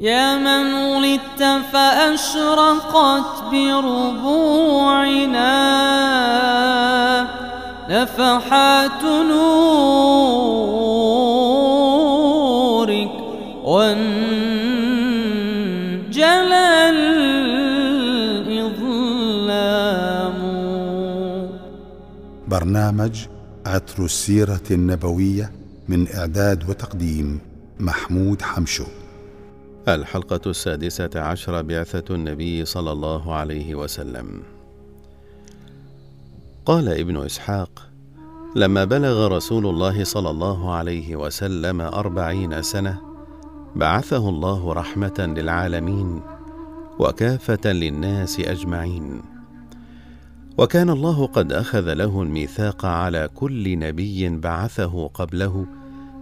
يا من ولدت فأشرقت بربوعنا. نفحات نورك وانجلى الإظلام. برنامج عطر السيرة النبوية من إعداد وتقديم محمود حمشو. الحلقة السادسة عشر بعثة النبي صلى الله عليه وسلم. قال ابن إسحاق لما بلغ رسول الله صلى الله عليه وسلم أربعين سنة بعثه الله رحمة للعالمين وكافة للناس أجمعين. وكان الله قد أخذ له الميثاق على كل نبي بعثه قبله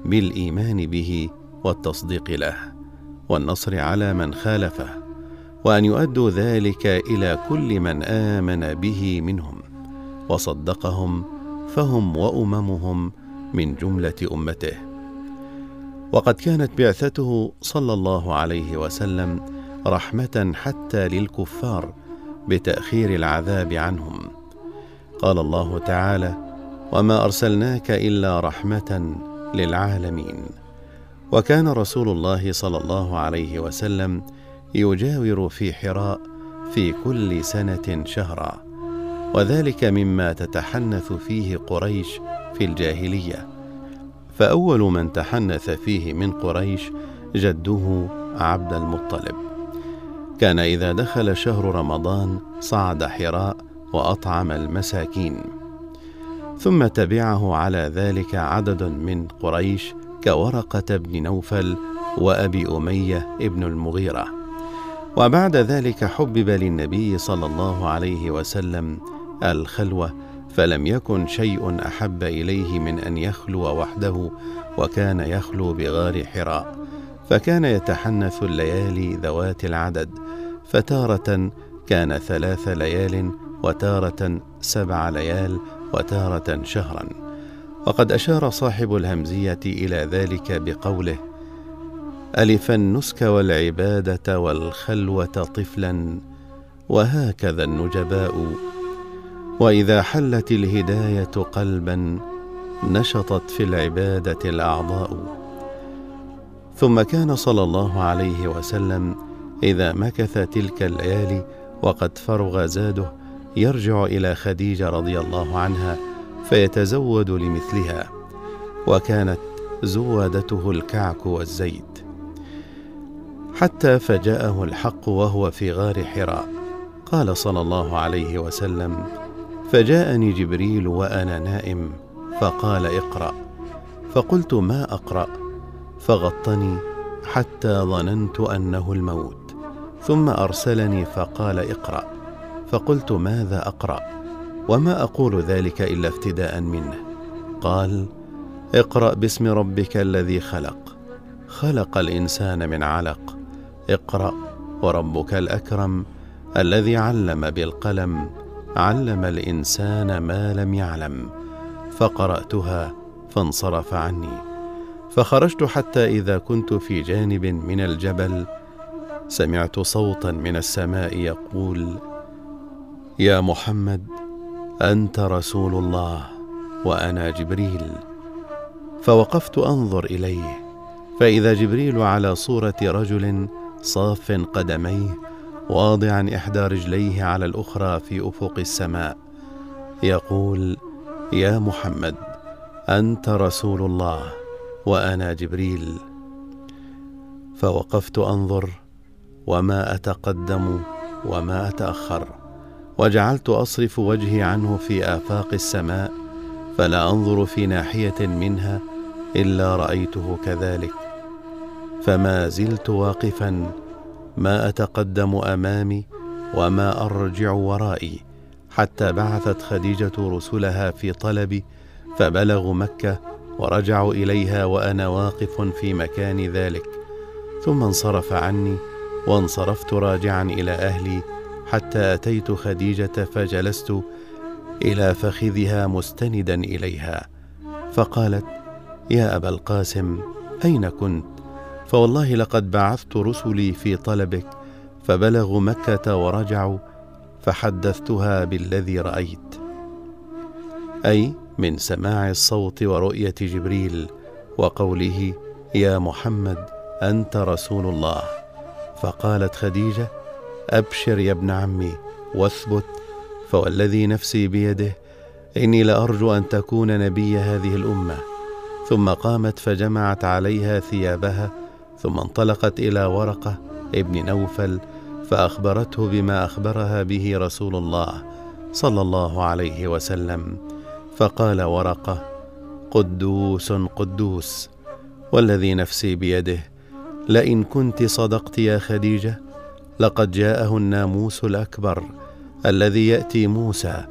بالإيمان به والتصديق له. والنصر على من خالفه وأن يؤدوا ذلك إلى كل من آمن به منهم وصدقهم فهم وأممهم من جملة أمته. وقد كانت بعثته صلى الله عليه وسلم رحمة حتى للكفار بتأخير العذاب عنهم. قال الله تعالى وما أرسلناك إلا رحمة للعالمين. وكان رسول الله صلى الله عليه وسلم يجاور في حراء في كل سنة شهرا وذلك مما تتحنث فيه قريش في الجاهلية. فأول من تحنث فيه من قريش جده عبد المطلب. كان إذا دخل شهر رمضان صعد حراء وأطعم المساكين. ثم تبعه على ذلك عدد من قريش كورقة بن نوفل وأبي أمية ابن المغيرة. وبعد ذلك حبب للنبي صلى الله عليه وسلم الخلوة فلم يكن شيء أحب إليه من أن يخلو وحده وكان يخلو بغار حراء. فكان يتحنث الليالي ذوات العدد فتارة كان ثلاث ليال وتارة سبع ليال وتارة شهرا. وقد أشار صاحب الهمزية إلى ذلك بقوله ألف النسك والعبادة والخلوة طفلا وهكذا النجباء. وإذا حلت الهداية قلبا نشطت في العبادة الأعضاء. ثم كان صلى الله عليه وسلم إذا مكث تلك الليالي وقد فرغ زاده يرجع إلى خديجة رضي الله عنها فيتزود لمثلها وكانت زوادته الكعك والزيت. حتى فجاءه الحق وهو في غار حراء. قال صلى الله عليه وسلم فجاءني جبريل وأنا نائم فقال اقرأ. فقلت ما أقرأ؟ فغطني حتى ظننت أنه الموت ثم أرسلني فقال اقرأ. فقلت ماذا أقرأ؟ وما أقول ذلك إلا افتداء منه. قال اقرأ باسم ربك الذي خلق. خلق الإنسان من علق. اقرأ وربك الأكرم الذي علم بالقلم. علم الإنسان ما لم يعلم. فقرأتها فانصرف عني. فخرجت حتى إذا كنت في جانب من الجبل سمعت صوتا من السماء يقول يا محمد أنت رسول الله وأنا جبريل. فوقفت أنظر إليه فإذا جبريل على صورة رجل صاف قدميه واضعا إحدى رجليه على الأخرى في أفق السماء يقول يا محمد أنت رسول الله وأنا جبريل. فوقفت أنظر وما أتقدم وما أتأخر. وجعلت أصرف وجهي عنه في آفاق السماء فلا أنظر في ناحية منها إلا رأيته كذلك. فما زلت واقفا ما أتقدم أمامي وما أرجع ورائي. حتى بعثت خديجة رسلها في طلبي فبلغوا مكة ورجعوا إليها وأنا واقف في مكان ذلك. ثم انصرف عني وانصرفت راجعا إلى أهلي حتى أتيت خديجة فجلست إلى فخذها مستندا إليها فقالت يا أبا القاسم أين كنت؟ فوالله لقد بعثت رسلي في طلبك فبلغوا مكة ورجعوا فحدثتها بالذي رأيت. أي من سماع الصوت ورؤية جبريل وقوله يا محمد أنت رسول الله. فقالت خديجة أبشر يا ابن عمي واثبت فوالذي نفسي بيده إني لأرجو أن تكون نبي هذه الأمة. ثم قامت فجمعت عليها ثيابها ثم انطلقت إلى ورقة ابن نوفل فأخبرته بما أخبرها به رسول الله صلى الله عليه وسلم. فقال ورقة قدوس قدوس والذي نفسي بيده لئن كنت صدقت يا خديجة لقد جاءه الناموس الأكبر الذي يأتي موسى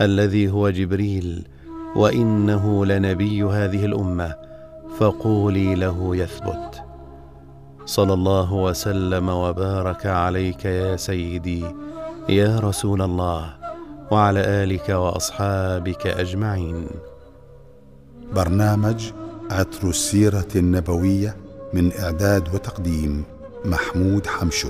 الذي هو جبريل وإنه لنبي هذه الأمة فقولي له يثبت. صلى الله وسلم وبارك عليك يا سيدي يا رسول الله وعلى آلك وأصحابك أجمعين. برنامج عطر السيرة النبوية من إعداد وتقديم محمود حمشو.